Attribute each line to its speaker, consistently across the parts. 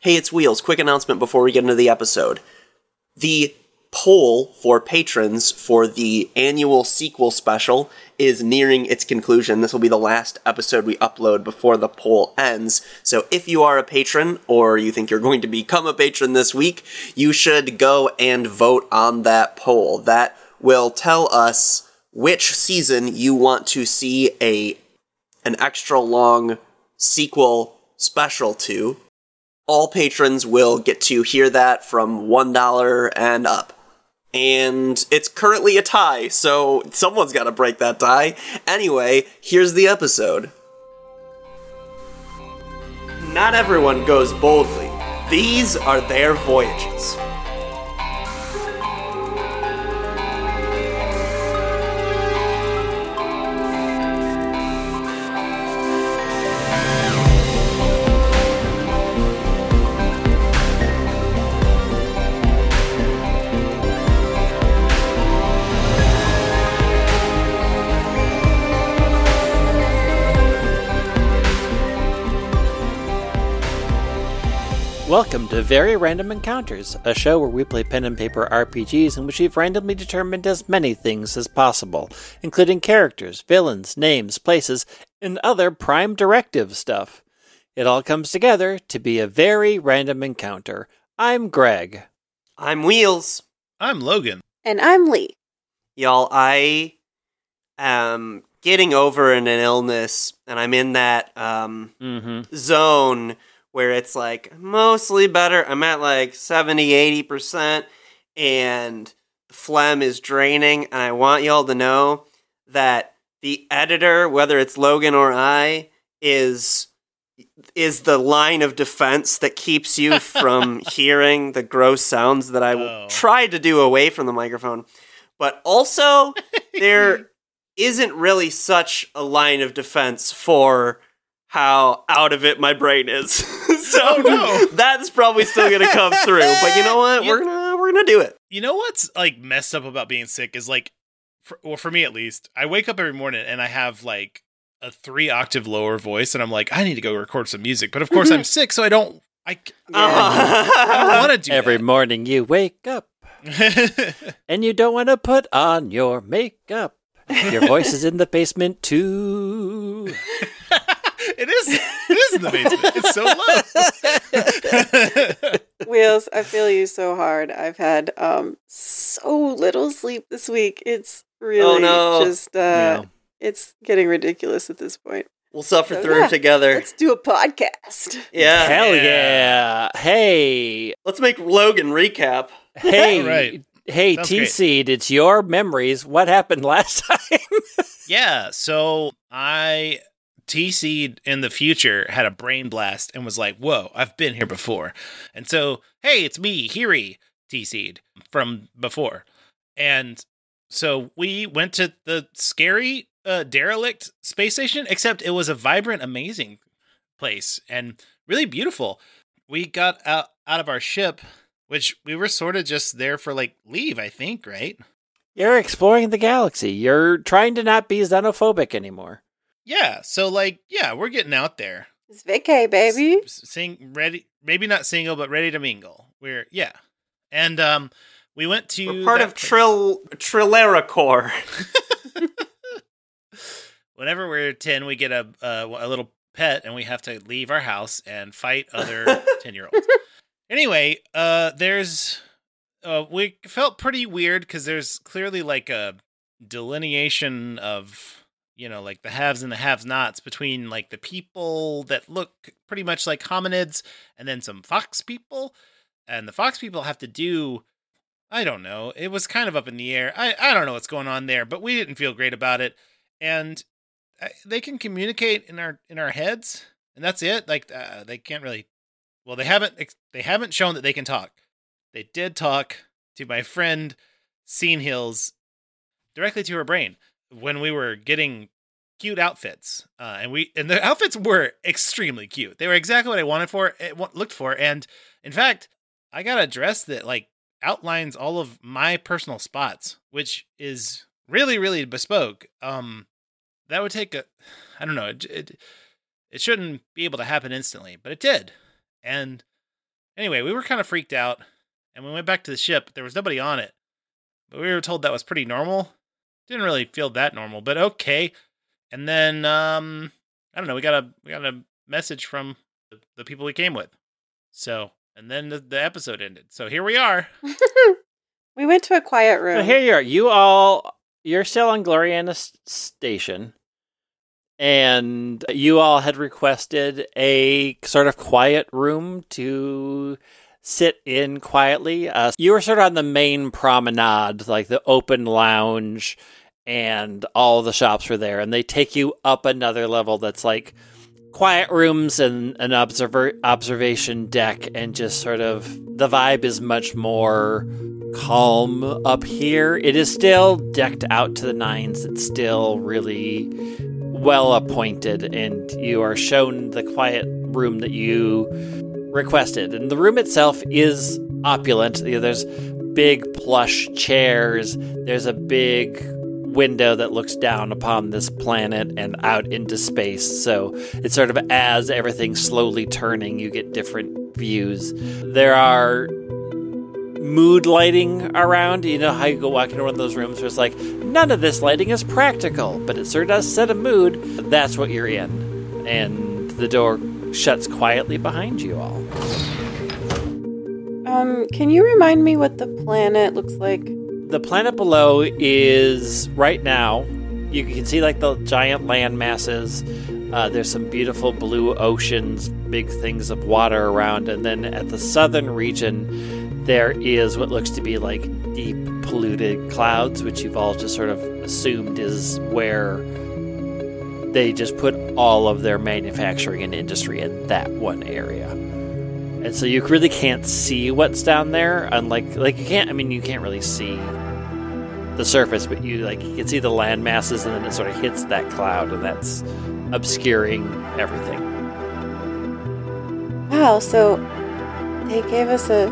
Speaker 1: Hey, it's Wheels. Quick announcement before we get into the episode. The poll for patrons for the annual sequel special is nearing its conclusion. This will be the last episode we upload before the poll ends. So if you are a patron or you think you're going to become a patron this week, you should go and vote on that poll. That will tell us which season you want to see a an extra long sequel special to. All patrons will get to hear that from $1 and up and it's currently a tie, so someone's got to break that tie. Anyway, here's the episode. Not everyone goes boldly. These are their voyages.
Speaker 2: Welcome to Very Random Encounters, a show where we play pen and paper RPGs in which we've randomly determined as many things as possible, including characters, villains, names, places, and other prime directive stuff. It all comes together to be a very random encounter. I'm Greg.
Speaker 1: I'm Wheels.
Speaker 3: I'm Logan.
Speaker 4: And I'm Lee.
Speaker 1: Y'all, I am getting over an illness, and I'm in that um,
Speaker 2: Mm-hmm.
Speaker 1: zone where it's like mostly better. I'm at like 70, 80%, and the phlegm is draining. And I want y'all to know that the editor, whether it's Logan or I, is is the line of defense that keeps you from hearing the gross sounds that I
Speaker 3: Oh.
Speaker 1: tried to do away from the microphone. But also, there isn't really such a line of defense for how out of it my brain is. so
Speaker 3: Oh, no.
Speaker 1: that's probably still gonna come through. But you know what?
Speaker 3: You-
Speaker 1: We're gonna we're gonna do it.
Speaker 3: You know what's like messed up about being sick is like, for, well, for me at least, I wake up every morning and I have like a three octave lower voice, and I'm like, I need to go record some music. But of course, I'm sick, so I don't. I, c- I don't want to do
Speaker 2: Every morning you wake up and you don't want to put on your makeup. Your voice is in the basement too.
Speaker 3: It is. It is in the basement. It's so low.
Speaker 4: Wheels, I feel you so hard. I've had um so little sleep this week. It's really
Speaker 1: no.
Speaker 4: just uh
Speaker 2: Yeah.
Speaker 4: it's getting ridiculous at this point.
Speaker 1: We'll suffer
Speaker 4: So,
Speaker 1: through
Speaker 4: yeah.
Speaker 1: together.
Speaker 4: Let's do a podcast.
Speaker 1: Yeah.
Speaker 2: Hell
Speaker 3: Yeah.
Speaker 2: yeah. Hey,
Speaker 1: Let's make Logan recap.
Speaker 2: hey,
Speaker 3: Right.
Speaker 2: hey,
Speaker 3: Sounds
Speaker 2: T
Speaker 3: great.
Speaker 2: Seed, it's your memories. What happened last time?
Speaker 3: Yeah, so I T Seed in the future had a brain blast and was like, Whoa, I've been here before. And so, hey, it's me, Hiri T Seed from before. And so we went to the scary uh, derelict space station, except it was a vibrant, amazing place and really beautiful. We got out, out of our ship, which we were sort of just there for like leave, I think, right?
Speaker 2: You're exploring the galaxy. You're trying to not be xenophobic anymore.
Speaker 3: Yeah, so like, yeah, we're getting out there.
Speaker 4: It's vacay, baby.
Speaker 3: S- sing ready maybe not single but ready to mingle we're yeah and um we went to
Speaker 1: We're part of
Speaker 3: place.
Speaker 1: Trill Trillericore.
Speaker 3: whenever we're 10 we get a, a a little pet and we have to leave our house and fight other 10 year olds anyway uh there's uh we felt pretty weird because there's clearly like a delineation of you know like the haves and the have nots between like the people that look pretty much like hominids and then some fox people. And the fox people have to do i don't know it was kind of up in the air. I, I don't know what's going on there but we didn't feel great about it. And I- they can communicate in our in our heads and that's it. Like uh, they can't really well they haven't they haven't shown that they can talk. They did talk to my friend Scene Hills directly to her brain when we were getting cute outfits uh, and we and the outfits were extremely cute they were exactly what i wanted for eh, wa- looked for and in fact i got a dress that like outlines all of my personal spots which is really really bespoke um that would take a i don't know it, it, it shouldn't be able to happen instantly but it did and Anyway, we were kind of freaked out, and we went back to the ship. There was nobody on it, but we were told that was pretty normal. Didn't really feel that normal, but okay. And then um, I don't know. We got a we got a message from the, the people we came with. So and then the, the episode ended. So here we are.
Speaker 4: we went to a quiet room.
Speaker 2: So here you are. You all, you're still on Gloriana S- Station, and you all had requested a sort of quiet room to sit in quietly. Uh, you were sort of on the main promenade, like the open lounge, and all the shops were there, and they take you up another level that's like quiet rooms and an observer observation deck and just sort of the vibe is much more calm up here. It is still decked out to the nines. It's still really well appointed and you are shown the quiet room that you requested. And the room itself is opulent. You know, there's big plush chairs. There's a big window that looks down upon this planet and out into space. So it's sort of as everything's slowly turning, you get different views. There are mood lighting around. You know how you go walk into one of those rooms where it's like, none of this lighting is practical, but it sure does set a mood. That's what you're in. And the door shuts quietly behind you all.
Speaker 4: Um, can you remind me what the planet looks like?
Speaker 2: The planet below is right now. You can see like the giant land masses. Uh, there's some beautiful blue oceans, big things of water around, and then at the southern region, there is what looks to be like deep polluted clouds, which you've all just sort of assumed is where they just put all of their manufacturing and industry in that one area. And so you really can't see what's down there, unlike like you can't. I mean, you can't really see the surface, but you like you can see the land masses, and then it sort of hits that cloud, and that's obscuring everything.
Speaker 4: Wow, so they gave us a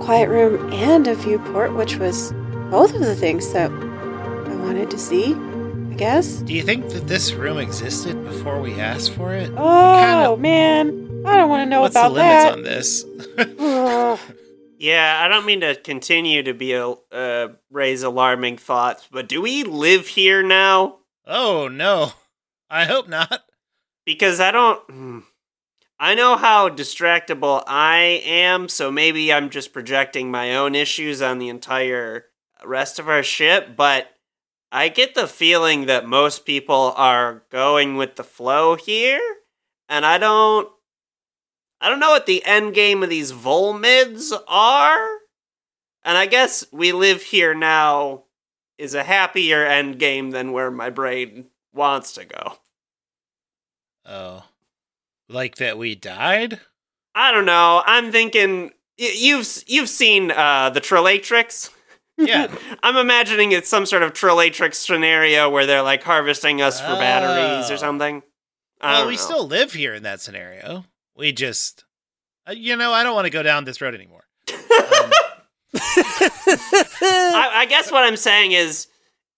Speaker 4: quiet room and a viewport, which was both of the things that I wanted to see, guess.
Speaker 3: Do you think that this room existed before we asked for it?
Speaker 4: Oh, man. I don't want to know
Speaker 3: What's
Speaker 4: about
Speaker 3: the limits
Speaker 4: that.
Speaker 3: on this?
Speaker 1: Yeah, I don't mean to continue to be a uh, raise alarming thoughts, but do we live here now?
Speaker 3: oh no, I hope not.
Speaker 1: Because I don't. hmm. I know how distractible I am, so maybe I'm just projecting my own issues on the entire rest of our ship, but I get the feeling that most people are going with the flow here, and I don't. I don't know what the end game of these Volmids are. And I guess we live here now is a happier end game than where my brain wants to go.
Speaker 3: Oh, like that we died?
Speaker 1: I don't know. I'm thinking y- you've you've seen uh, the Trillatrix.
Speaker 3: Yeah.
Speaker 1: I'm imagining it's some sort of Trillatrix scenario where they're like harvesting us for batteries or
Speaker 3: Oh.
Speaker 1: something. I
Speaker 3: well,
Speaker 1: don't
Speaker 3: we
Speaker 1: know.
Speaker 3: still live here in that scenario. We just, uh, you know, I don't want to go down this road anymore. Um,
Speaker 1: I, I guess what I'm saying is,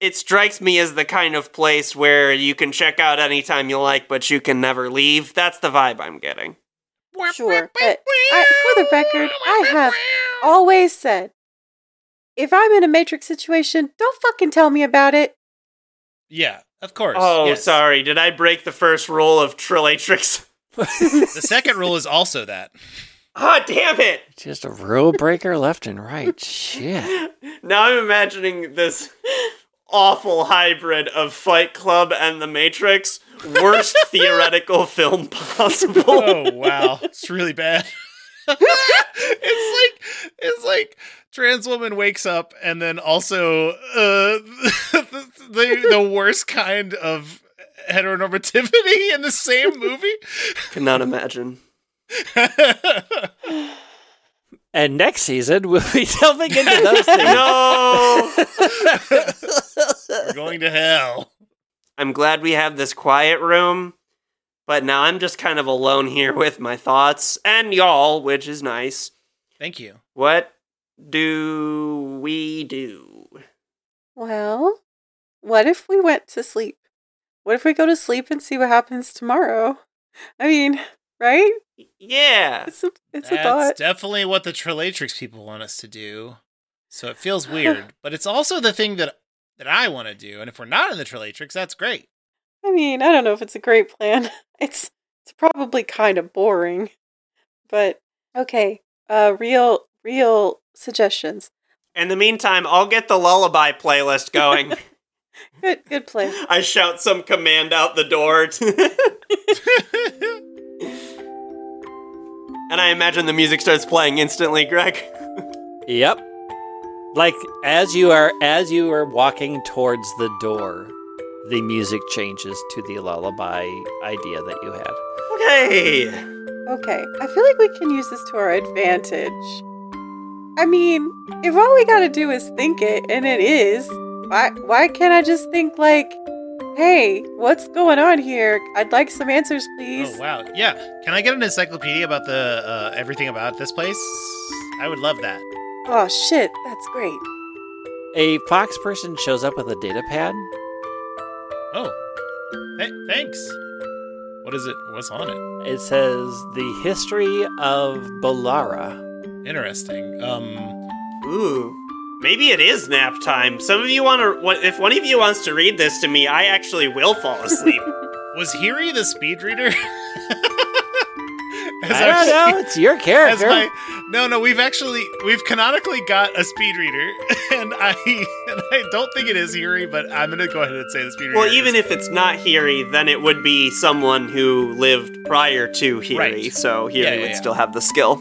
Speaker 1: it strikes me as the kind of place where you can check out anytime you like, but you can never leave. That's the vibe I'm getting.
Speaker 4: Sure, but I, for the record, I have always said if I'm in a Matrix situation, don't fucking tell me about it.
Speaker 3: Yeah, of course.
Speaker 1: Oh,
Speaker 3: yes.
Speaker 1: sorry. Did I break the first rule of Trillatrix?
Speaker 3: The second rule is also that.
Speaker 1: Oh, damn it!
Speaker 2: Just a rule breaker left and right. Shit.
Speaker 1: Now I'm imagining this awful hybrid of Fight Club and The Matrix. Worst theoretical film possible.
Speaker 3: Oh wow, it's really bad. it's like it's like trans woman wakes up and then also uh, the the worst kind of heteronormativity in the same movie.
Speaker 1: Cannot imagine.
Speaker 2: And next season, we'll be delving into those things.
Speaker 1: No!
Speaker 3: We're going to hell.
Speaker 1: I'm glad we have this quiet room, but now I'm just kind of alone here with my thoughts and y'all, which is nice.
Speaker 3: Thank you.
Speaker 1: What do we do?
Speaker 4: Well, what if we went to sleep? What if we go to sleep and see what happens tomorrow? I mean, right?
Speaker 1: Yeah.
Speaker 4: It's a, it's a
Speaker 3: That's
Speaker 4: thought.
Speaker 3: definitely what the Trillatrix people want us to do. So it feels weird, but it's also the thing that that I want to do. And if we're not in the Trillatrix, that's great.
Speaker 4: I mean, I don't know if it's a great plan. It's it's probably kind of boring. But okay, uh real real suggestions.
Speaker 1: In the meantime, I'll get the lullaby playlist going.
Speaker 4: Good good plan.
Speaker 1: I shout some command out the door. and I imagine the music starts playing instantly, Greg.
Speaker 2: Yep. Like as you are as you are walking towards the door, the music changes to the lullaby idea that you had.
Speaker 1: Okay.
Speaker 4: Okay. I feel like we can use this to our advantage. I mean, if all we gotta do is think it, and it is, why why can't I just think like, hey, what's going on here? I'd like some answers, please.
Speaker 3: Oh wow, yeah. Can I get an encyclopedia about the uh, everything about this place? I would love that.
Speaker 4: Oh shit, that's great.
Speaker 2: A fox person shows up with a data pad.
Speaker 3: Oh, th- thanks. What is it? What's on it?
Speaker 2: It says the history of Bolara.
Speaker 3: Interesting. Um,
Speaker 1: Ooh. Maybe it is nap time. Some of you want to. If one of you wants to read this to me, I actually will fall asleep.
Speaker 3: was Hiri the speed reader? As
Speaker 2: I don't know. It's your character.
Speaker 3: my, no, no, we've actually we've canonically got a speed reader, and I and I don't think it is Hiri, but I'm gonna go ahead and say the speed reader.
Speaker 1: well, even
Speaker 3: is-
Speaker 1: if it's not Hiri, then it would be someone who lived prior to Hiri,
Speaker 3: Right.
Speaker 1: so Hiri
Speaker 3: Yeah, yeah,
Speaker 1: would
Speaker 3: yeah.
Speaker 1: still have the skill.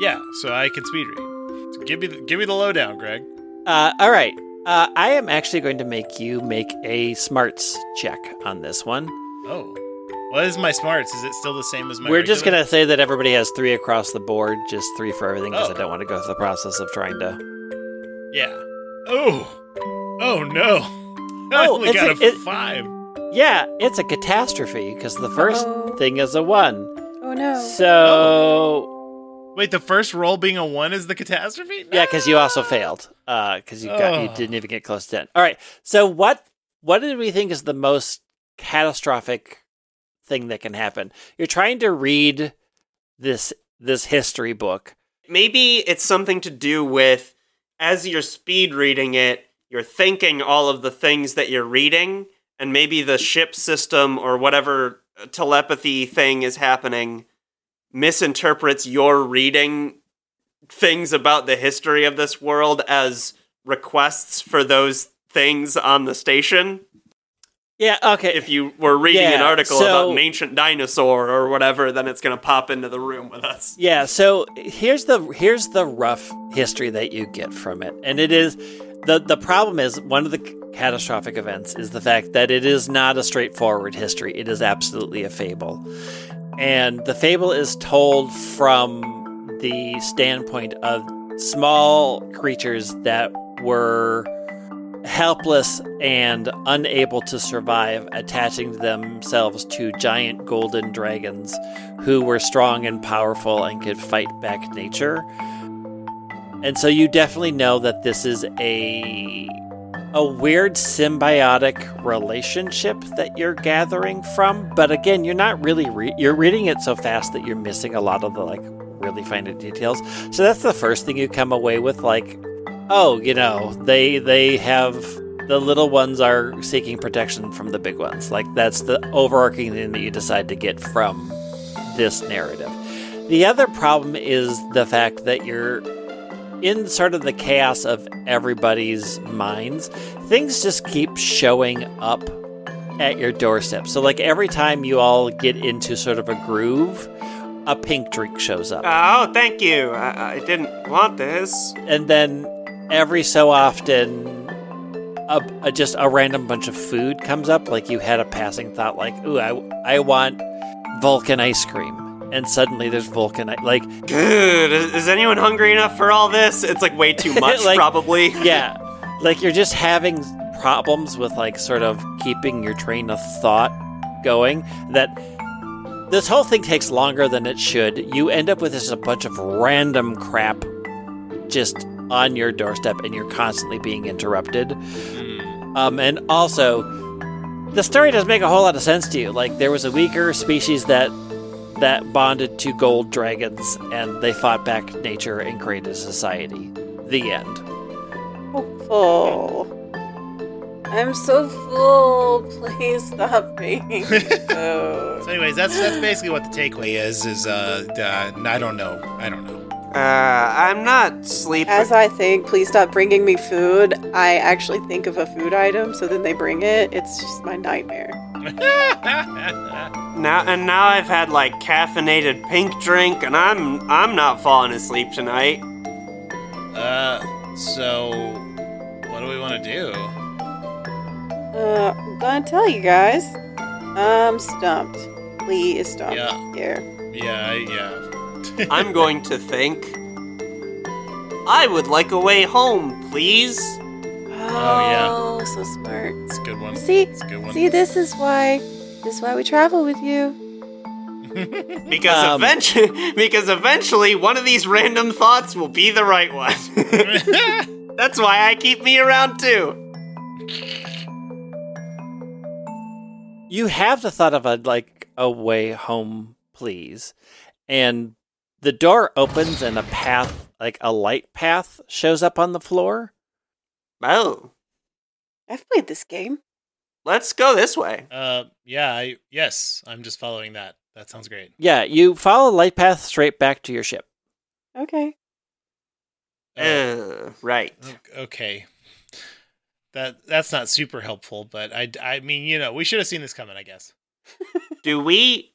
Speaker 3: yeah, so I can speed read. So give me the, give me the lowdown, Greg.
Speaker 2: Uh, all right. Uh, I am actually going to make you make a smarts check on this one.
Speaker 3: Oh, what is my smarts? Is it still the same as my?
Speaker 2: We're just going to say that everybody has three across the board, just three for everything, because
Speaker 3: Oh.
Speaker 2: I don't want to go through the process of trying to.
Speaker 3: Yeah. Oh. Oh no. I
Speaker 2: Oh,
Speaker 3: only
Speaker 2: it's
Speaker 3: got
Speaker 2: a-
Speaker 3: a,
Speaker 2: it-
Speaker 3: five.
Speaker 2: Yeah, it's a catastrophe because the 1st
Speaker 4: Uh-oh.
Speaker 2: thing is a one.
Speaker 4: Oh no.
Speaker 2: So
Speaker 3: Wait, the first roll being a one is the catastrophe?
Speaker 2: yeah, because you also failed. Uh, Because you got you
Speaker 3: Oh.
Speaker 2: didn't even get close to ten. All right. So what what did we think is the most catastrophic thing that can happen? You're trying to read this this history book.
Speaker 1: Maybe it's something to do with as you're speed reading it, you're thinking all of the things that you're reading, and maybe the ship system or whatever telepathy thing is happening misinterprets your reading things about the history of this world as requests for those things on the station.
Speaker 2: Yeah. Okay.
Speaker 1: If you were reading an article
Speaker 2: so-
Speaker 1: about an ancient dinosaur or whatever, then it's going to pop into the room with us.
Speaker 2: Yeah, so here's the here's the rough history that you get from it. And it is the the problem is one of the catastrophic events is the fact that it is not a straightforward history. It is absolutely a fable. And the fable is told from the standpoint of small creatures that were helpless and unable to survive attaching themselves to giant golden dragons who were strong and powerful and could fight back nature. And so you definitely know that this is a a weird symbiotic relationship that you're gathering from, but again, you're not really re- you're reading it so fast that you're missing a lot of the like really fine details. So that's the first thing you come away with like oh, you know, they they have the little ones are seeking protection from the big ones. Like that's the overarching thing that you decide to get from this narrative. The other problem is the fact that you're in sort of the chaos of everybody's minds. Things just keep showing up at your doorstep. So like every time you all get into sort of a groove, a pink drink shows up.
Speaker 1: Oh, thank you. I, I didn't want this.
Speaker 2: and then every so often a, a- just a random bunch of food comes up like you had a passing thought like ooh i, I want vulcan ice cream and suddenly there's vulcan i- like
Speaker 1: Good. Is, is anyone hungry enough for all this? It's like way too much,
Speaker 2: Like-
Speaker 1: probably.
Speaker 2: yeah like you're just having problems with like sort of keeping your train of thought going that this whole thing takes longer than it should you end up with just a bunch of random crap just on your doorstep and you're constantly being interrupted Um, and also, the story doesn't make a whole lot of sense to you. Like, there was a weaker species that that bonded to gold dragons and they fought back nature and created society. The end.
Speaker 4: Hopeful. I'm so full. Please stop being so.
Speaker 3: So, anyways, that's that's basically what the takeaway is. Is uh, uh, I don't know. I don't know.
Speaker 1: Uh, I'm not sleeping.
Speaker 4: As I think, please stop bringing me food. I actually think of a food item, so then they bring it. It's just my nightmare.
Speaker 1: now and now I've had like caffeinated pink drink, and I'm I'm not falling asleep tonight.
Speaker 3: uh, so what do we want to do?
Speaker 4: Uh, I'm gonna tell you guys. I'm stumped. Lee is stumped
Speaker 3: Yeah.
Speaker 4: here.
Speaker 3: Yeah, yeah.
Speaker 1: I'm going to think. I would like a way home, please.
Speaker 3: Oh, yeah.
Speaker 4: Oh, so smart.
Speaker 3: It's a good one.
Speaker 4: See,
Speaker 3: It's a good one.
Speaker 4: see, this is why, this is why we travel with you.
Speaker 1: Because
Speaker 2: Um,
Speaker 1: eventually, because eventually, one of these random thoughts will be the right one. That's why I keep me around too.
Speaker 2: You have the thought of a like a way home, please. And the door opens and a path, like a light path, shows up on the floor.
Speaker 1: Oh,
Speaker 4: I've played this game.
Speaker 1: let's go this way.
Speaker 3: uh, yeah. I yes. I'm just following that. That sounds great.
Speaker 2: Yeah, you follow the light path straight back to your ship.
Speaker 4: Okay.
Speaker 3: Uh,
Speaker 1: Uh, right.
Speaker 3: okay. That that's not super helpful, but I I mean you know we should have seen this coming. I guess.
Speaker 1: Do we?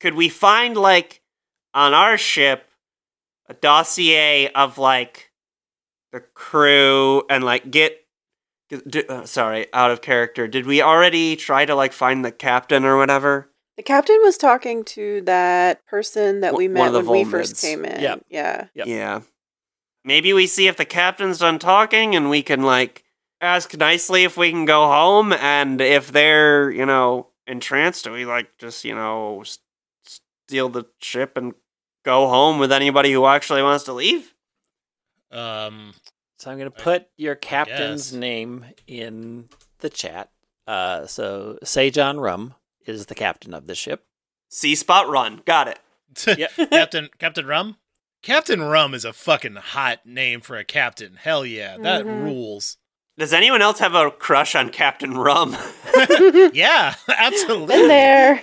Speaker 1: Could we find like on our ship a dossier of like the crew and like get? d- uh, sorry, out of character. Did we already try to like find the captain or whatever?
Speaker 4: The captain was talking to that person that we
Speaker 1: One
Speaker 4: met
Speaker 1: the
Speaker 4: when we first came in.
Speaker 2: Yep.
Speaker 4: Yeah.
Speaker 2: Yep.
Speaker 1: Yeah. Maybe we see if the captain's done talking and we can like ask nicely if we can go home and if they're, you know, entranced, do we like just, you know, s- steal the ship and go home with anybody who actually wants to leave?
Speaker 3: Um.
Speaker 2: So I'm going to
Speaker 3: I-
Speaker 2: put your captain's
Speaker 3: guess.
Speaker 2: name in the chat. Uh, so Sejan Rum is the captain of the ship.
Speaker 1: C spot run. Got it.
Speaker 2: Yep.
Speaker 3: Captain Captain Rum. Captain Rum is a fucking hot name for a captain. Hell yeah, that
Speaker 4: Mhm.
Speaker 3: rules.
Speaker 1: Does anyone else have a crush on Captain Rum?
Speaker 3: Yeah, absolutely.
Speaker 4: Been there.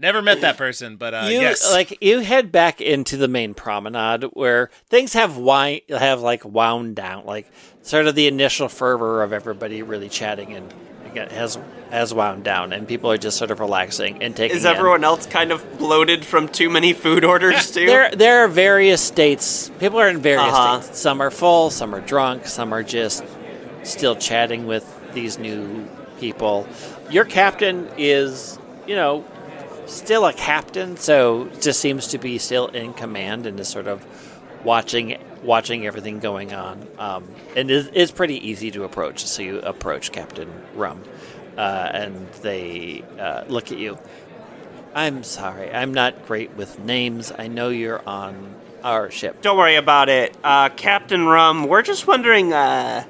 Speaker 3: Never met that person, but uh,
Speaker 2: you
Speaker 3: yes.
Speaker 2: like you head back into the main promenade where things have wi- have like wound down, like sort of the initial fervor of everybody really chatting and again, has has wound down, and people are just sort of relaxing and taking.
Speaker 1: Is
Speaker 2: in-
Speaker 1: everyone else kind of bloated from too many food orders too?
Speaker 2: There, there are various states. People are in various
Speaker 1: Uh-huh.
Speaker 2: states. Some are full, some are drunk, some are just still chatting with these new people. Your captain is, you know, still a captain, so just seems to be still in command and is sort of watching watching everything going on. Um, and it is is pretty easy to approach. So you approach Captain Rum, uh, and they uh, look at you. I'm sorry, I'm not great with names. I know you're on our ship.
Speaker 1: Don't worry about it, uh, Captain Rum. We're just wondering, uh,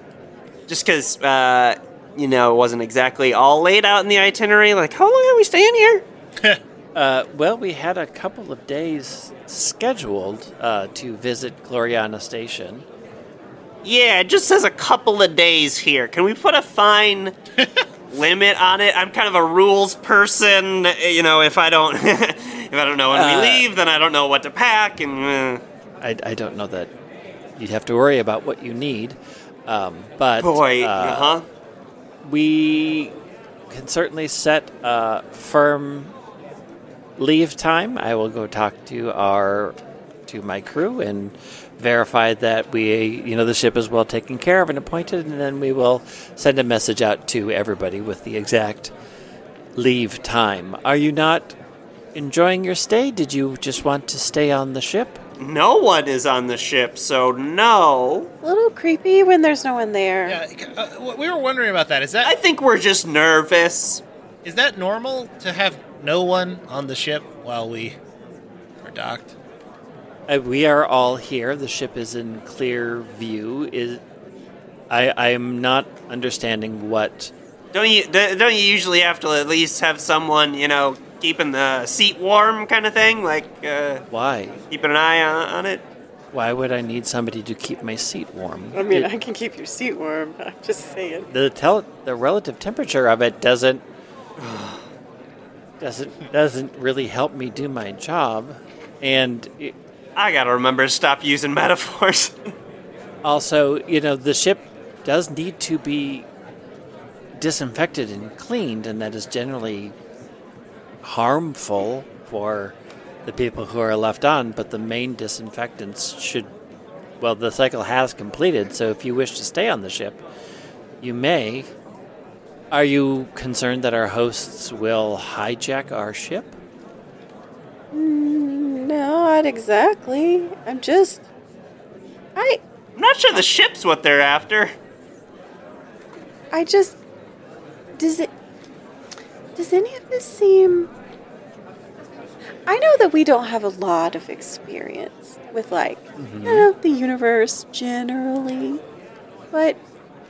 Speaker 1: just because, uh, you know, it wasn't exactly all laid out in the itinerary. Like, how long are we staying here?
Speaker 2: Uh, well, we had a couple of days scheduled uh, to visit Gloriana Station.
Speaker 1: Yeah, it just says a couple of days here. Can we put a fine limit on it? I'm kind of a rules person. You know, if I don't, if I don't know when
Speaker 2: Uh,
Speaker 1: we leave, then I don't know what to pack, and uh,
Speaker 2: I, I don't know that you'd have to worry about what you need, um, but
Speaker 1: boy,
Speaker 2: uh,
Speaker 1: huh?
Speaker 2: we can certainly set a firm leave time. I will go talk to our to my crew and verify that we you know the ship is well taken care of and appointed and then we will send a message out to everybody with the exact leave time. Are you not enjoying your stay? Did you just want to stay on the ship?
Speaker 1: No one is on the ship, so no.
Speaker 4: A little creepy when there's no one there.
Speaker 3: yeah, uh, we were wondering about that. Is that?
Speaker 1: I think we're just nervous.
Speaker 3: Is that normal to have no one on the ship while we are docked?
Speaker 2: Uh, we are all here. The ship is in clear view. Is I I am not understanding what
Speaker 1: Don't you? Don't you usually have to at least have someone, you know, keeping the seat warm kind of thing, like uh,
Speaker 2: Why?
Speaker 1: keeping an eye on, on it.
Speaker 2: Why would I need somebody to keep my seat warm?
Speaker 4: I mean,
Speaker 2: It-
Speaker 4: I can keep your seat warm. I'm just saying.
Speaker 2: the tel- the relative temperature of it doesn't doesn't doesn't really help me do my job, and it,
Speaker 1: I gotta remember to stop using metaphors.
Speaker 2: also, you know, the ship does need to be disinfected and cleaned, and that is generally harmful for the people who are left on. But the main disinfectants should, well, the cycle has completed. So if you wish to stay on the ship, you may. Are you concerned that our hosts will hijack our ship?
Speaker 4: Mm, not exactly. I'm just. I.
Speaker 1: I'm not sure the ship's what they're after.
Speaker 4: I just. Does it. Does any of this seem. I know that we don't have a lot of experience with, like, you know, the universe generally. But,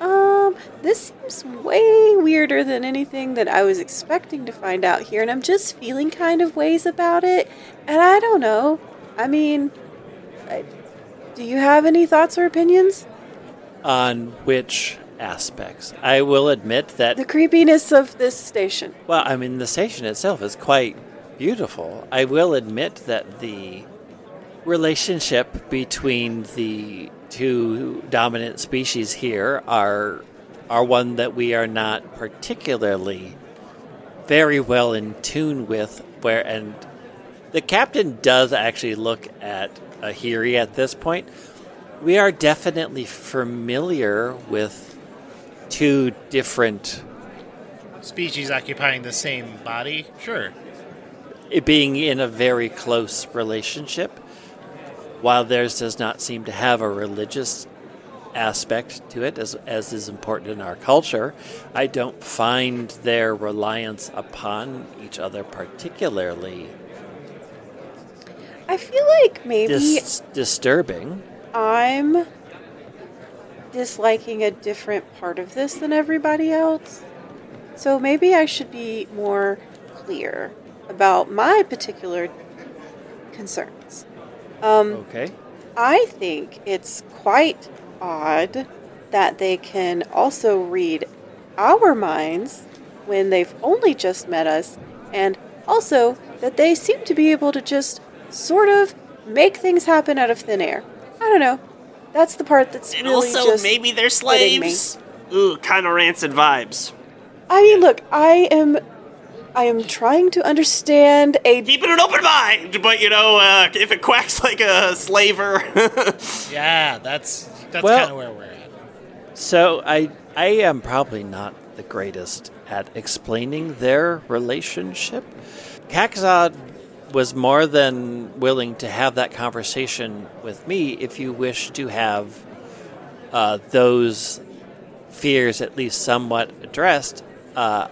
Speaker 4: um, this seems way weirder than anything that I was expecting to find out here. And I'm just feeling kind of ways about it. And I don't know. I mean, I, do you have any thoughts or opinions?
Speaker 2: On which aspects? I will admit that
Speaker 4: The creepiness of this station.
Speaker 2: Well, I mean, the station itself is quite beautiful. I will admit that the relationship between the two dominant species here are are one that we are not particularly very well in tune with where and the captain does actually look at Ahiri at this point. We are definitely familiar with two different
Speaker 3: Species occupying the same body? Sure.
Speaker 2: it being in a very close relationship, while theirs does not seem to have a religious aspect to it, as, as is important in our culture, I don't find their reliance upon each other particularly
Speaker 4: I feel like maybe
Speaker 2: dis- disturbing.
Speaker 4: I'm disliking a different part of this than everybody else. So maybe I should be more clear about my particular concerns. Um,
Speaker 2: Okay.
Speaker 4: I think it's quite odd that they can also read our minds when they've only just met us, and also that they seem to be able to just sort of make things happen out of thin air. I don't know. That's the part that's
Speaker 1: And
Speaker 4: really
Speaker 1: also,
Speaker 4: just
Speaker 1: maybe they're
Speaker 4: hitting me.
Speaker 1: slaves. Ooh, kind of rancid vibes.
Speaker 4: I mean, look, I am, I am trying to understand a
Speaker 1: Keeping an open mind, but you know, uh, if it quacks like a slaver.
Speaker 3: Yeah, that's that's
Speaker 2: Well-
Speaker 3: kind of where we're at.
Speaker 2: So I I am probably not the greatest at explaining their relationship. Kakzad was more than willing to have that conversation with me if you wish to have uh, those fears at least somewhat addressed. Uh,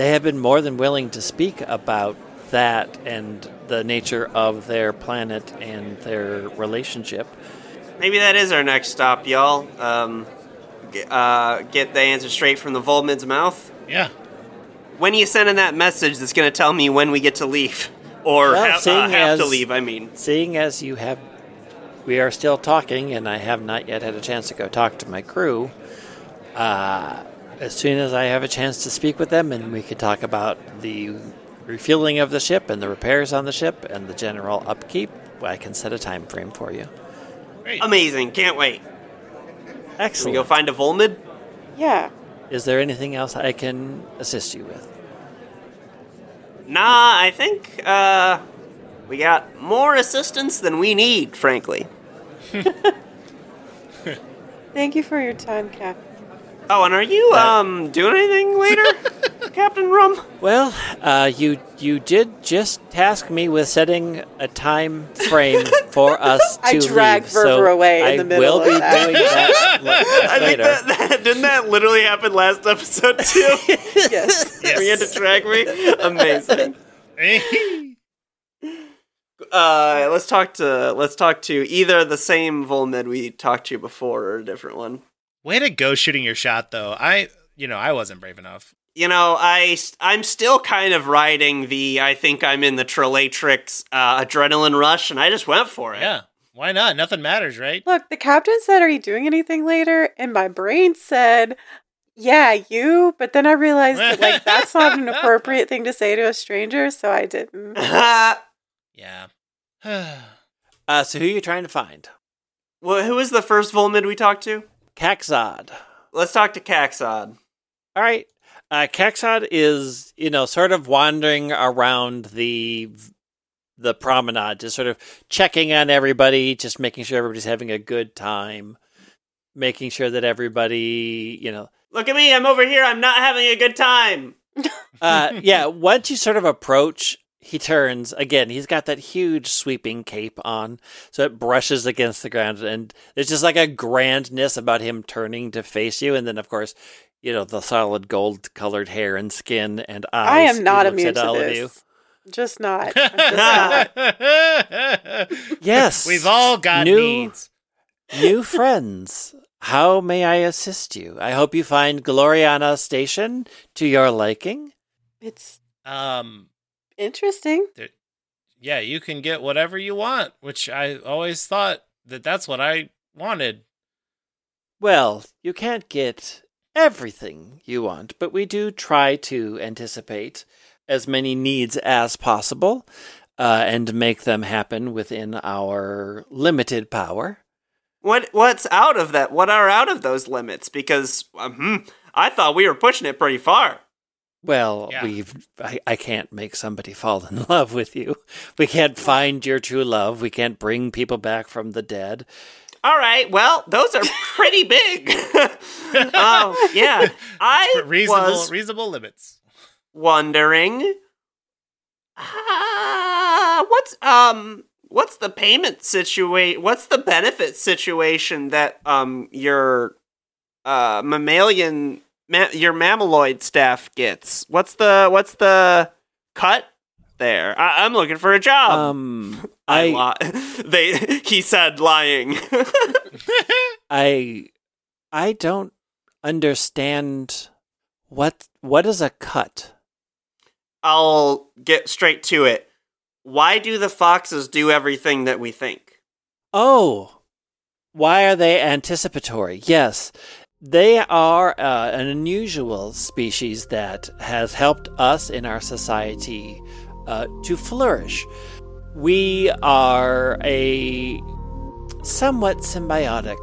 Speaker 2: they have been more than willing to speak about that and the nature of their planet and their relationship.
Speaker 1: Maybe that is our next stop, y'all. Um, uh, get the answer straight from the Volmid's mouth.
Speaker 3: Yeah.
Speaker 1: When are you sending that message that's going to tell me when we get to leave? Or
Speaker 2: Well,
Speaker 1: ha- uh,
Speaker 2: seeing
Speaker 1: have to leave, I mean.
Speaker 2: Seeing as you have, we are still talking, and I have not yet had a chance to go talk to my crew. Uh, as soon as I have a chance to speak with them, and we could talk about the refueling of the ship and the repairs on the ship and the general upkeep, I can set a time frame for you.
Speaker 3: Great.
Speaker 1: Amazing, can't wait. Can we
Speaker 2: Excellent.
Speaker 1: go find a Volmid?
Speaker 4: yeah.
Speaker 2: Is there anything else I can assist you with?
Speaker 1: Nah, I think uh, we got more assistance than we need, frankly.
Speaker 4: Thank you for your time, Captain.
Speaker 1: Oh, and are you
Speaker 2: That-
Speaker 1: um doing anything later, Captain Rum?
Speaker 2: Well, uh, you you did just task me with setting a time frame for us to
Speaker 4: I dragged
Speaker 2: leave,
Speaker 4: Verver
Speaker 2: so
Speaker 4: away in
Speaker 2: I
Speaker 4: the middle
Speaker 2: will
Speaker 4: of
Speaker 2: be
Speaker 4: that.
Speaker 2: doing that la-
Speaker 1: I think
Speaker 2: later.
Speaker 1: that, that didn't that literally happen last episode too.
Speaker 4: Yes.
Speaker 1: Where you had to drag me. Amazing. Uh, let's talk to let's talk to either the same Volmid we talked to before or a different one.
Speaker 3: Way to go shooting your shot though. I you know, I wasn't brave enough.
Speaker 1: you know, I I'm still kind of riding the I think I'm in the Trillatrix uh, adrenaline rush, and I just went for it.
Speaker 3: Yeah. Why not? Nothing matters, right?
Speaker 4: Look, the captain said, Are you doing anything later? And my brain said, Yeah, you. But then I realized that, like, that's not an appropriate thing to say to a stranger, so I didn't.
Speaker 3: Yeah.
Speaker 2: Uh, so who are you trying to find?
Speaker 1: well, who was the first Volmid we talked to?
Speaker 2: Caxod.
Speaker 1: Let's talk to Caxod.
Speaker 2: All right. Uh, Caxod is, you know, sort of wandering around the the promenade, just sort of checking on everybody, just making sure everybody's having a good time, making sure that everybody, you know,
Speaker 1: Look at me, I'm over here. I'm not having a good time.
Speaker 2: uh, yeah. Once you sort of approach, he turns again. He's got that huge sweeping cape on, so it brushes against the ground, and there's just like a grandness about him turning to face you. And then, of course, you know the solid gold colored hair and skin and eyes.
Speaker 4: I am not
Speaker 2: He
Speaker 4: immune
Speaker 2: at
Speaker 4: to
Speaker 2: all of
Speaker 4: this.
Speaker 2: you.
Speaker 4: Just not. Just not.
Speaker 2: Yes,
Speaker 3: We've all got
Speaker 2: New-
Speaker 3: needs.
Speaker 2: new friends. How may I assist you? I hope you find Gloriana Station to your liking.
Speaker 4: It's
Speaker 3: Um,
Speaker 4: interesting.
Speaker 3: yeah, you can get whatever you want, which I always thought that that's what I wanted.
Speaker 2: Well, you can't get everything you want, but we do try to anticipate as many needs as possible uh, and make them happen within our limited power.
Speaker 1: What what's out of that? What are out of those limits? Because um, I thought we were pushing it pretty far.
Speaker 2: Well,
Speaker 3: Yeah.
Speaker 2: we've I, I can't make somebody fall in love with you. We can't find your true love. We can't bring people back from the dead.
Speaker 1: All right, well, those are pretty big. oh yeah, I
Speaker 3: reasonable,
Speaker 1: was
Speaker 3: reasonable limits.
Speaker 1: wondering, ah, what's um, what's the payment situation? What's the benefit situation that um your uh mammalian ma- your mammaloid staff gets? What's the what's the cut there? I- I'm looking for a job.
Speaker 2: Um
Speaker 1: I,
Speaker 2: I
Speaker 1: li- they he said lying.
Speaker 2: I I don't understand what what is a cut?
Speaker 1: I'll get straight to it. Why do the foxes do everything that we think?
Speaker 2: Oh, why are they anticipatory? Yes, they are uh, an unusual species that has helped us in our society uh, to flourish. We are a somewhat symbiotic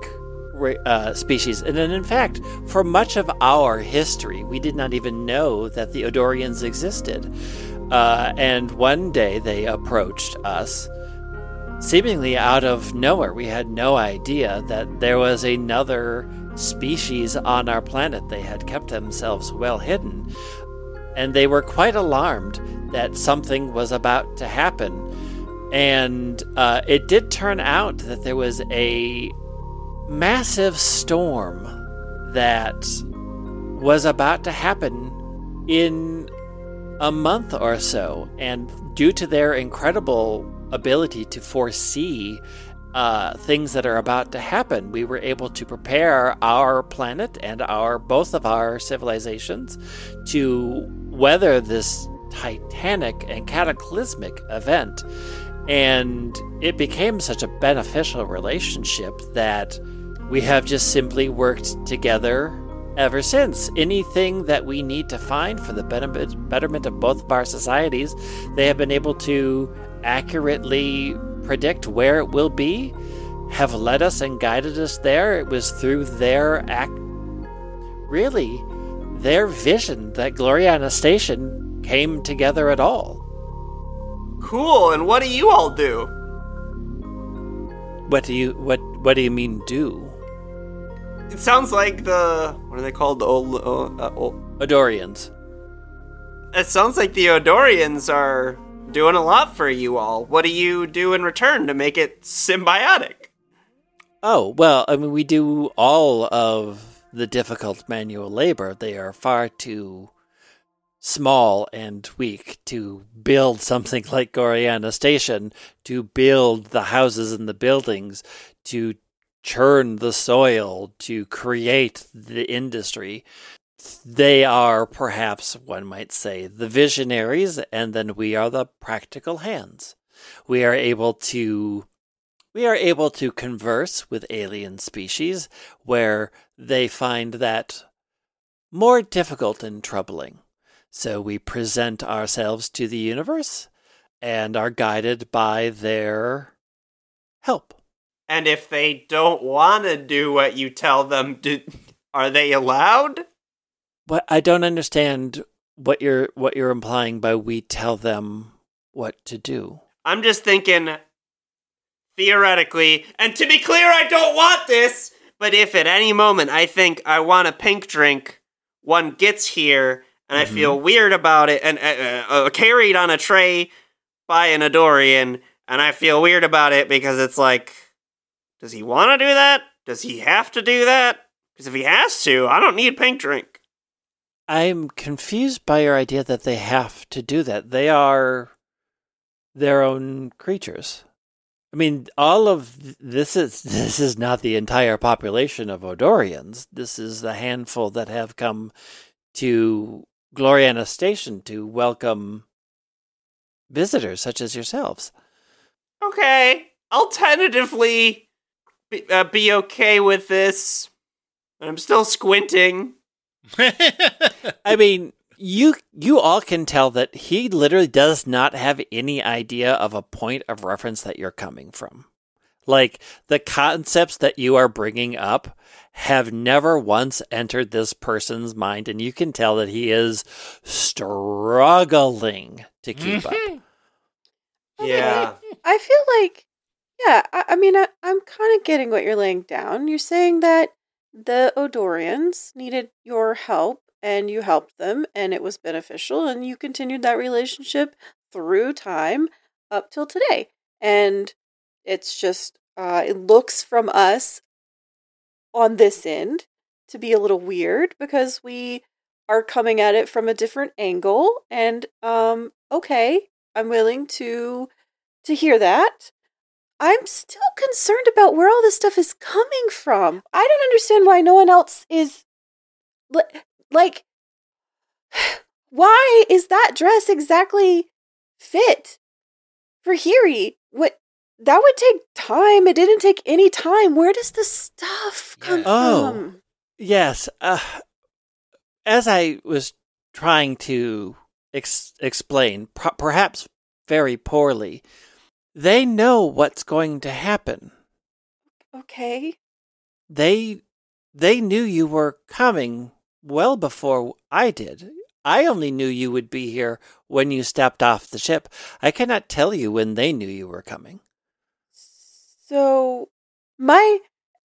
Speaker 2: uh, species, and in fact, for much of our history, we did not even know that the Odorians existed. Uh, and one day they approached us seemingly out of nowhere. We had no idea that there was another species on our planet. They had kept themselves well hidden, and they were quite alarmed that something was about to happen. And uh, it did turn out that there was a massive storm that was about to happen in a month or so. And due to their incredible ability to foresee uh, things that are about to happen, we were able to prepare our planet and our both of our civilizations to weather this titanic and cataclysmic event. And it became such a beneficial relationship that we have just simply worked together ever since. Anything that we need to find for the betterment of both of our societies, they have been able to accurately predict where it will be, have led us and guided us there. It was through their act, really, their vision that Gloriana Station came together at all.
Speaker 1: Cool, and what do you all do?
Speaker 2: What do you what what do you mean do?
Speaker 1: It sounds like the what are they called? The old, uh, uh, old
Speaker 2: Odorians.
Speaker 1: It sounds like the Odorians are doing a lot for you all. What do you do in return to make it symbiotic?
Speaker 2: Oh, well, I mean, we do all of the difficult manual labor. They are far too small and weak to build something like Gloriana Station, to build the houses and the buildings, to churn the soil, to create the industry. They are perhaps, one might say, the visionaries, and then we are the practical hands. We are able to we are able to converse with alien species where they find that more difficult and troubling. So we present ourselves to the universe and are guided by their help.
Speaker 1: And if they don't want to do what you tell them, do, are they allowed?
Speaker 2: But I don't understand what you're what you're implying by we tell them what to do.
Speaker 1: I'm just thinking theoretically, and to be clear, I don't want this, but if at any moment I think I want a pink drink, one gets here and
Speaker 2: Mhm.
Speaker 1: I feel weird about it and uh, uh, uh, carried on a tray by an Odorian, and I feel weird about it because it's like, does he want to do that? Does he have to do that? Because if he has to, I don't need pink drink.
Speaker 2: I'm confused by your idea that they have to do that. They are their own creatures. I mean, all of th- this is this is not the entire population of Odorians. This is the handful that have come to Gloriana Station to welcome visitors such as yourselves.
Speaker 1: Okay, I'll tentatively be, uh, be okay with this. I'm still squinting.
Speaker 2: I mean, you you all can tell that he literally does not have any idea of a point of reference that you're coming from. Like the concepts that you are bringing up have never once entered this person's mind and you can tell that he is struggling to keep up.
Speaker 4: Mm-hmm.
Speaker 1: Yeah.
Speaker 4: I feel like, yeah, I, I mean, I, I'm kind of getting what you're laying down. You're saying that the Odorians needed your help and you helped them and it was beneficial and you continued that relationship through time up till today. And it's just, uh, it looks from us on this end to be a little weird because we are coming at it from a different angle and um okay i'm willing to to hear that i'm still concerned about where all this stuff is coming from i don't understand why no one else is li- like why is that dress exactly fit for Hiri? What that would take time. It didn't take any time. Where does the stuff come.
Speaker 2: Oh.
Speaker 4: from?
Speaker 2: Yes. Uh, as I was trying to ex- explain, per- perhaps very poorly, they know what's going to happen.
Speaker 4: Okay.
Speaker 2: They they knew you were coming well before I did. I only knew you would be here when you stepped off the ship. I cannot tell you when they knew you were coming.
Speaker 4: So, my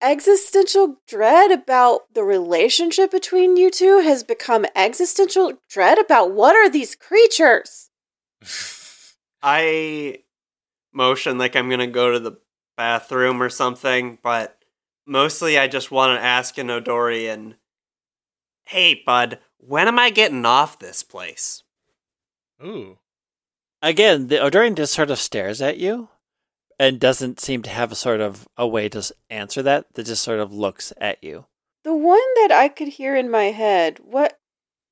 Speaker 4: existential dread about the relationship between you two has become existential dread about what are these creatures?
Speaker 1: I motion like I'm gonna go to the bathroom or something, but mostly I just want to ask an Odorian, "Hey, bud, when am I getting off this place?"
Speaker 3: Ooh.
Speaker 2: Again, the Odorian just sort of stares at you and doesn't seem to have a sort of a way to answer that. That just sort of looks at you.
Speaker 4: The one that I could hear in my head, what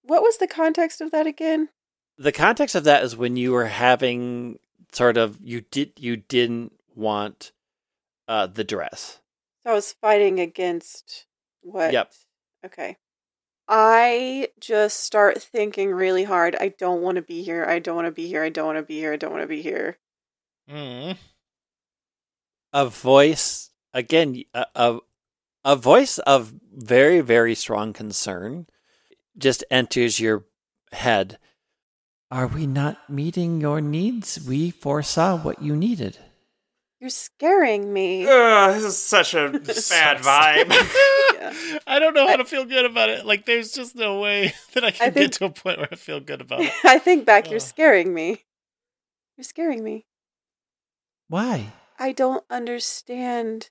Speaker 4: what was the context of that again?
Speaker 2: The context of that is when you were having sort of you did you didn't want uh the dress.
Speaker 4: I was fighting against what?
Speaker 2: Yep.
Speaker 4: Okay. I just start thinking really hard. I don't want to be here. I don't want to be here. I don't want to be here. I don't want to be here.
Speaker 3: Mm.
Speaker 2: A voice again a, a a voice of very very strong concern just enters your head. Are we not meeting your needs? We foresaw what you needed.
Speaker 4: You're scaring me.
Speaker 1: Ugh, this is such a bad vibe.
Speaker 4: Yeah.
Speaker 3: I don't know how to feel good about it. Like, there's just no way that I can
Speaker 4: think-
Speaker 3: get to a point where I feel good about it.
Speaker 4: I think back, you're scaring me. You're scaring me.
Speaker 2: Why?
Speaker 4: I don't understand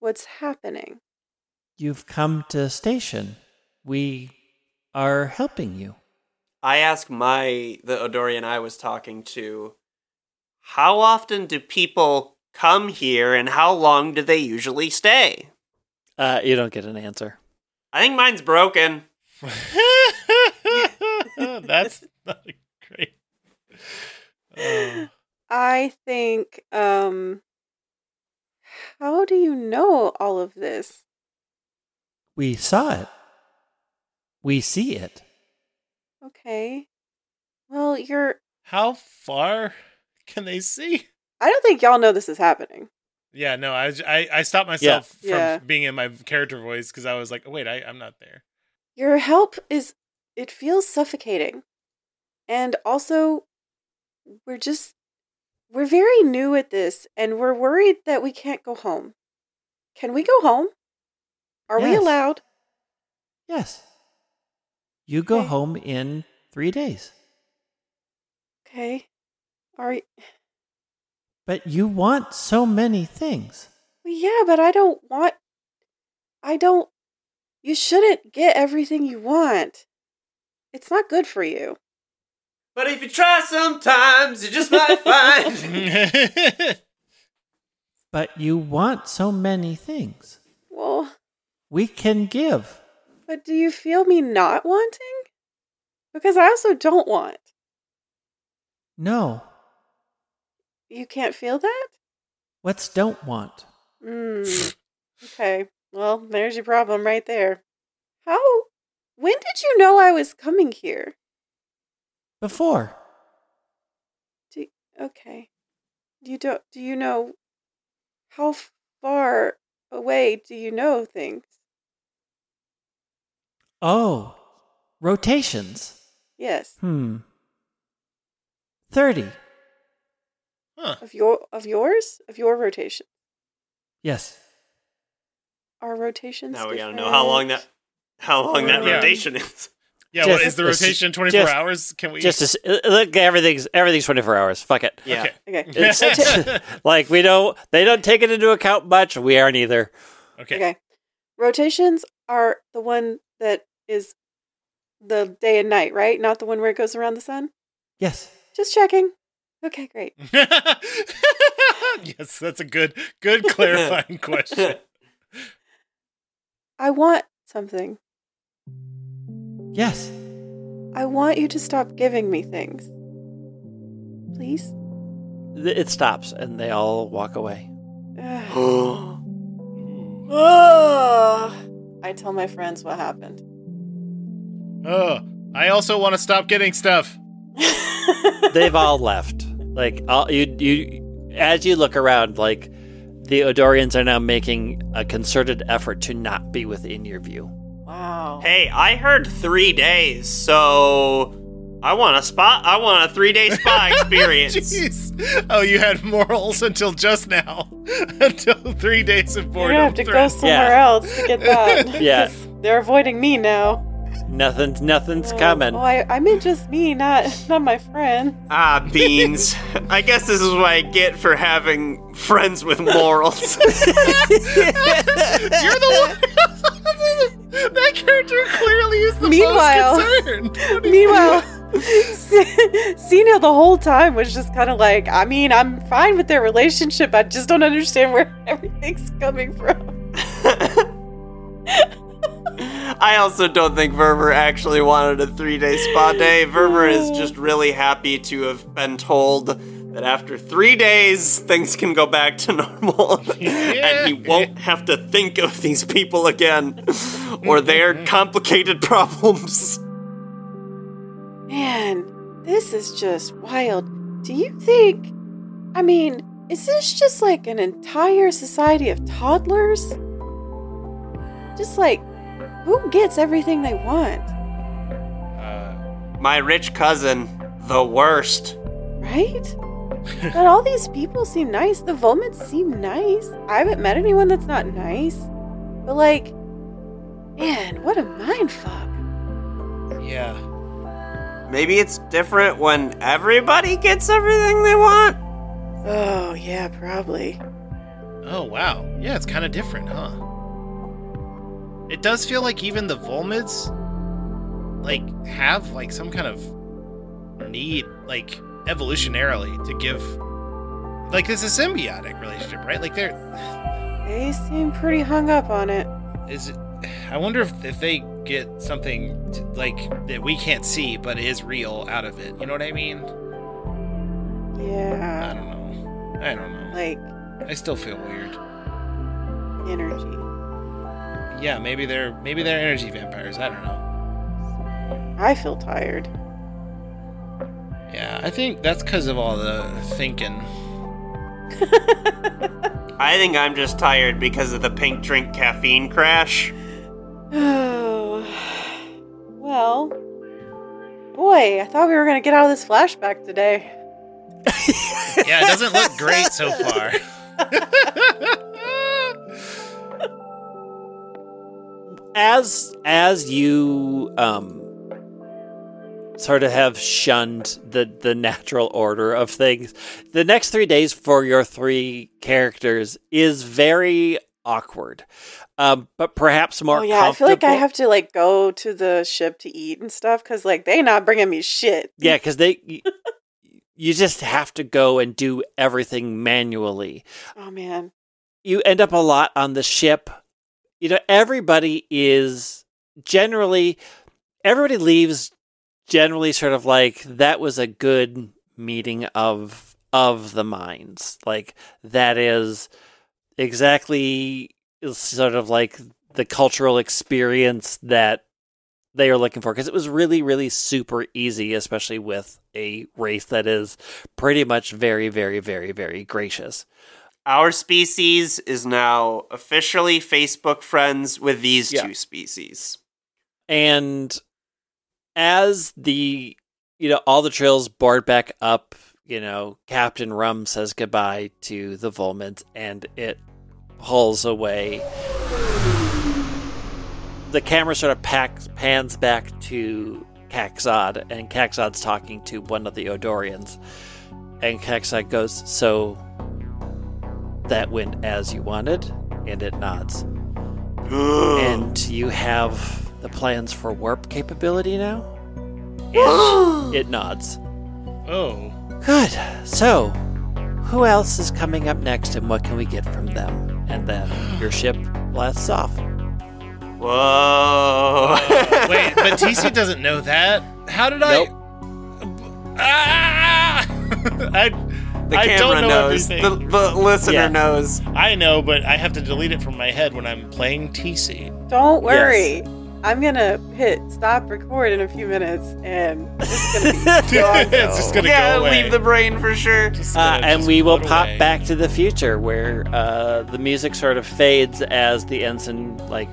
Speaker 4: what's happening.
Speaker 2: You've come to station. We are helping you.
Speaker 1: I ask my the Odorian I was talking to, how often do people come here and how long do they usually stay?
Speaker 2: Uh, you don't get an answer.
Speaker 1: I think mine's broken.
Speaker 3: That's not great. Oh.
Speaker 4: I think, um, how do you know all of this?
Speaker 2: We saw it. We see it.
Speaker 4: Okay. Well, you're.
Speaker 3: How far can they see?
Speaker 4: I don't think y'all know this is happening.
Speaker 3: Yeah, no, I I, I stopped myself from
Speaker 4: Yeah.
Speaker 3: being in my character voice because I was like, oh, wait, I, I'm not there.
Speaker 4: Your help is. It feels suffocating. And also, we're just. We're very new at this, and we're worried that we can't go home. Can we go home? Are we allowed?
Speaker 2: Yes. You go
Speaker 4: Okay.
Speaker 2: home in three days.
Speaker 4: Okay. All right.
Speaker 2: But you want so many things.
Speaker 4: well, yeah, but I don't want. I don't. You shouldn't get everything you want. It's not good for you.
Speaker 1: But if you try sometimes, you just might find.
Speaker 2: But you want so many things.
Speaker 4: Well,
Speaker 2: We can give.
Speaker 4: But do you feel me not wanting? Because I also don't want.
Speaker 2: No.
Speaker 4: You can't feel that?
Speaker 2: What's don't want?
Speaker 4: Mm. okay. Well, there's your problem right there. How? When did you know I was coming here?
Speaker 2: Before.
Speaker 4: Do, okay. You don't. Do you know how far away do you know things?
Speaker 2: Oh. Rotations.
Speaker 4: Yes.
Speaker 2: Hmm. 30.
Speaker 3: huh.
Speaker 4: Of your of yours of your rotation.
Speaker 2: Yes.
Speaker 4: Our rotations.
Speaker 1: now we gotta know how long that how long that
Speaker 3: Yeah.
Speaker 1: rotation is.
Speaker 3: Yeah,
Speaker 2: Just
Speaker 3: what is the rotation? 24 hours? Can we?
Speaker 2: Just to, uh, look, everything's everything's 24 hours. Fuck it.
Speaker 1: Yeah.
Speaker 3: Okay.
Speaker 4: Okay.
Speaker 2: Like we don't they don't take it into account much. We aren't either.
Speaker 3: okay.
Speaker 4: Okay. Rotations are the one that is the day and night, right? Not the one where it goes around the sun?
Speaker 2: Yes.
Speaker 4: Just checking. Okay, great.
Speaker 3: yes, that's a good, good clarifying question.
Speaker 4: I want something.
Speaker 2: Yes.
Speaker 4: I want you to stop giving me things. Please?
Speaker 2: It stops and they all walk away.
Speaker 4: Ugh. Ugh. I tell my friends what happened.
Speaker 3: Oh, I also want to stop getting stuff.
Speaker 2: They've all left. Like all, you you as you look around like the Odorians are now making a concerted effort to not be within your view.
Speaker 4: wow.
Speaker 1: Hey, I heard three days, so I want a spot. I want a three day spa experience.
Speaker 3: Jeez. Oh, you had morals until just now. until three days of
Speaker 4: You're
Speaker 3: boredom.
Speaker 4: gonna have to go somewhere
Speaker 2: Yeah.
Speaker 4: else to get that.
Speaker 2: Yeah.
Speaker 4: 'Cause They're avoiding me now.
Speaker 2: Nothing's nothing's
Speaker 4: Oh,
Speaker 2: coming.
Speaker 4: Oh, I, I meant just me, not not my friend.
Speaker 1: ah, beans. I guess this is what I get for having friends with morals.
Speaker 3: You're the one. that character clearly is the
Speaker 4: Meanwhile-
Speaker 3: most concerned. What
Speaker 4: Meanwhile, Cena the whole time was just kind of like, I mean, I'm fine with their relationship. I just don't understand where everything's coming from.
Speaker 1: I also don't think Verver actually wanted a three day spa day. Verver is just really happy to have been told that after three days, things can go back to normal. and he won't have to think of these people again or their complicated problems.
Speaker 4: Man, this is just wild. Do you think? I mean, is this just like an entire society of toddlers? Just like, who gets everything they want,
Speaker 3: Uh,
Speaker 1: My rich cousin, the worst.
Speaker 4: right? but all these people seem nice. The Volmits seem nice. I haven't met anyone that's not nice. But like, man, what a mind fuck.
Speaker 3: yeah.
Speaker 1: Maybe it's different when everybody gets everything they want.
Speaker 4: Oh yeah, probably.
Speaker 3: Oh wow. Yeah, it's kind of different, huh? It does feel like even the Volmids like have like some kind of need like evolutionarily to give like this a symbiotic relationship, right? Like they're
Speaker 4: They seem pretty hung up on it.
Speaker 3: is it I wonder if, if they get something to, like that we can't see but is real out of it. You know what I mean?
Speaker 4: Yeah.
Speaker 3: I don't know. I don't know.
Speaker 4: Like
Speaker 3: I still feel weird.
Speaker 4: energy.
Speaker 3: Yeah, maybe they're maybe they're energy vampires. I don't know.
Speaker 4: I feel tired.
Speaker 3: Yeah, I think that's because of all the thinking.
Speaker 1: I think I'm just tired because of the pink drink caffeine crash.
Speaker 4: Oh. Well. Boy, I thought we were going to get out of this flashback today.
Speaker 3: Yeah, it doesn't look great so far.
Speaker 2: as as you um sort of have shunned the the natural order of things the next three days for your three characters is very awkward um but perhaps more
Speaker 4: oh yeah, I feel like I have to like go to the ship to eat and stuff because like they not bringing me shit.
Speaker 2: yeah because they y- you just have to go and do everything manually
Speaker 4: Oh man.
Speaker 2: you end up a lot on the ship. You know, everybody is generally everybody leaves generally sort of like that was a good meeting of of the minds. Like that is exactly sort of like the cultural experience that they are looking for because it was really really super easy especially with a race that is pretty much very very very very gracious
Speaker 1: Our species is now officially Facebook friends with these
Speaker 2: Yeah.
Speaker 1: two species.
Speaker 2: and as the you know all the trails board back up you know captain rum says goodbye to the volmans and it pulls away the camera sort of packs, pans back to Kaxod, and Kaxod's talking to one of the Odorians. And Kaxod goes, So that went as you wanted? And it nods. and you have the plans for warp capability now? And it nods.
Speaker 3: Oh,
Speaker 2: Good. So, who else is coming up next and what can we get from them? And then your ship blasts off.
Speaker 1: Whoa.
Speaker 3: wait, but TC doesn't know that. How did
Speaker 2: Nope.
Speaker 3: I? Ah! I
Speaker 1: the
Speaker 3: I
Speaker 1: camera
Speaker 3: don't know
Speaker 1: knows. The,
Speaker 3: everything.
Speaker 1: the listener
Speaker 2: Yeah.
Speaker 1: knows.
Speaker 3: I know, but I have to delete it from my head when I'm playing TC.
Speaker 4: Don't worry. I'm gonna hit stop record in a few minutes and it's gonna be gone.
Speaker 3: It's just gonna
Speaker 1: yeah,
Speaker 3: go away.
Speaker 1: leave the brain for sure.
Speaker 3: Just
Speaker 2: Uh,
Speaker 3: gonna
Speaker 2: and we will pop
Speaker 3: away.
Speaker 2: back to the future where uh, the music sort of fades as the ensign like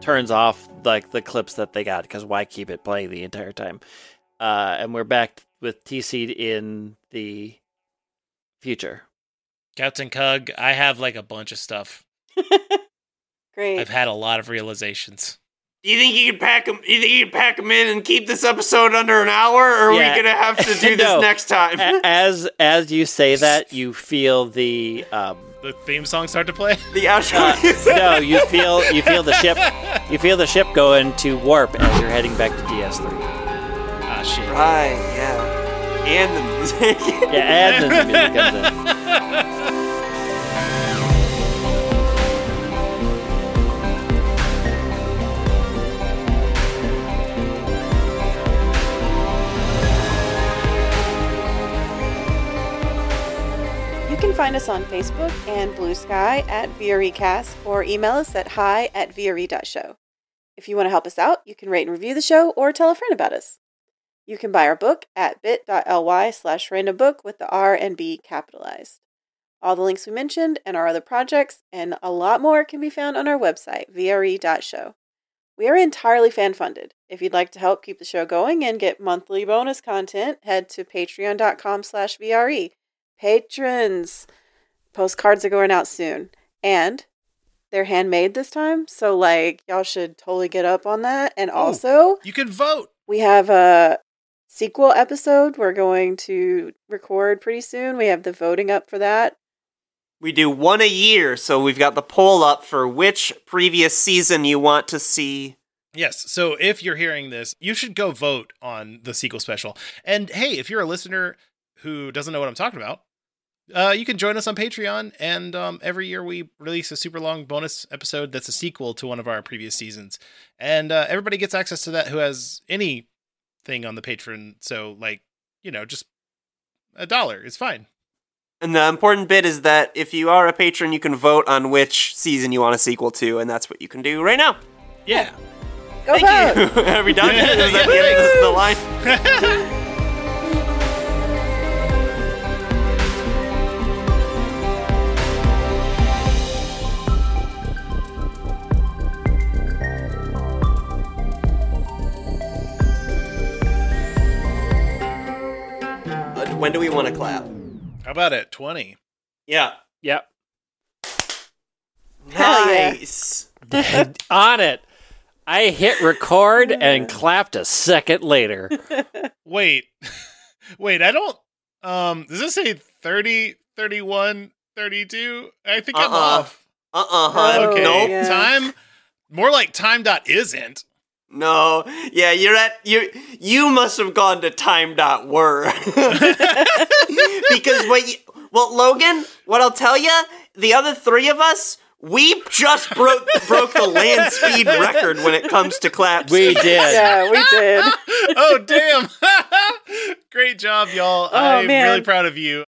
Speaker 2: turns off like the clips that they got because why keep it playing the entire time? Uh, and we're back with TC in the future.
Speaker 3: Captain Cug. I have like a bunch of stuff.
Speaker 4: Great.
Speaker 3: I've had a lot of realizations.
Speaker 1: Do you think you can pack them? You think you could pack them in and keep this episode under an hour, or are
Speaker 2: Yeah.
Speaker 1: we gonna have to do
Speaker 2: No.
Speaker 1: this next time?
Speaker 2: As as you say that, you feel the um,
Speaker 3: The theme song start to play.
Speaker 1: the outro.
Speaker 2: uh, no, you feel you feel the ship you feel the ship go into warp as you're heading back to DS3.
Speaker 3: Ah shit.
Speaker 1: Right. Yeah. And the music.
Speaker 2: Yeah, and then the music comes in.
Speaker 4: You can find us on Facebook and Bluesky at VREcast or email us at hi at VRE.show. If you want to help us out, you can rate and review the show or tell a friend about us. You can buy our book at bit.ly slash random book with the R and B capitalized. All the links we mentioned and our other projects and a lot more can be found on our website, VRE.show. We are entirely fan funded. If you'd like to help keep the show going and get monthly bonus content, head to patreon.com slash VRE patrons. Postcards are going out soon. And they're handmade this time. So, like, y'all should totally get up on that. And also,
Speaker 3: You can vote.
Speaker 4: we have a sequel episode we're going to record pretty soon. We have the voting up for that.
Speaker 1: We do one a year, so we've got the poll up for which previous season you want to see.
Speaker 3: Yes. So if you're hearing this, you should go vote on the sequel special. And hey, if you're a listener who doesn't know what I'm talking about, uh, you can join us on Patreon, and um, every year we release a super long bonus episode that's a sequel to one of our previous seasons, and uh, everybody gets access to that who has anything on the Patreon. So, like, you know, just a dollar is fine.
Speaker 1: And the important bit is that if you are a patron, you can vote on which season you want a sequel to, and that's what you can do right now.
Speaker 3: Yeah.
Speaker 4: Go
Speaker 1: Thank
Speaker 4: vote.
Speaker 1: you. Are we done? Is that the end of the line? when do we want to clap?
Speaker 3: How about at Twenty.
Speaker 1: Yeah.
Speaker 2: Yep.
Speaker 4: Hell yeah.
Speaker 1: Nice.
Speaker 2: On it. I hit record and clapped a second later.
Speaker 3: Wait, wait. I don't. Um, does this say 30, 31, 32? I think I'm
Speaker 1: Uh-uh.
Speaker 3: off.
Speaker 1: Uh-uh, hun.
Speaker 4: Oh,
Speaker 3: Okay,
Speaker 1: Nope.
Speaker 4: yeah.
Speaker 3: time. More like time dot isn't.
Speaker 1: No. Yeah, you're at you you must have gone to time.wor. because what you, well, Logan, what I'll tell you, the other 3 of us, we just broke broke the land speed record when it comes to claps.
Speaker 2: We did.
Speaker 4: Yeah, we did.
Speaker 3: oh damn! Great job, y'all.
Speaker 4: Oh,
Speaker 3: I'm
Speaker 4: man.
Speaker 3: really proud of you.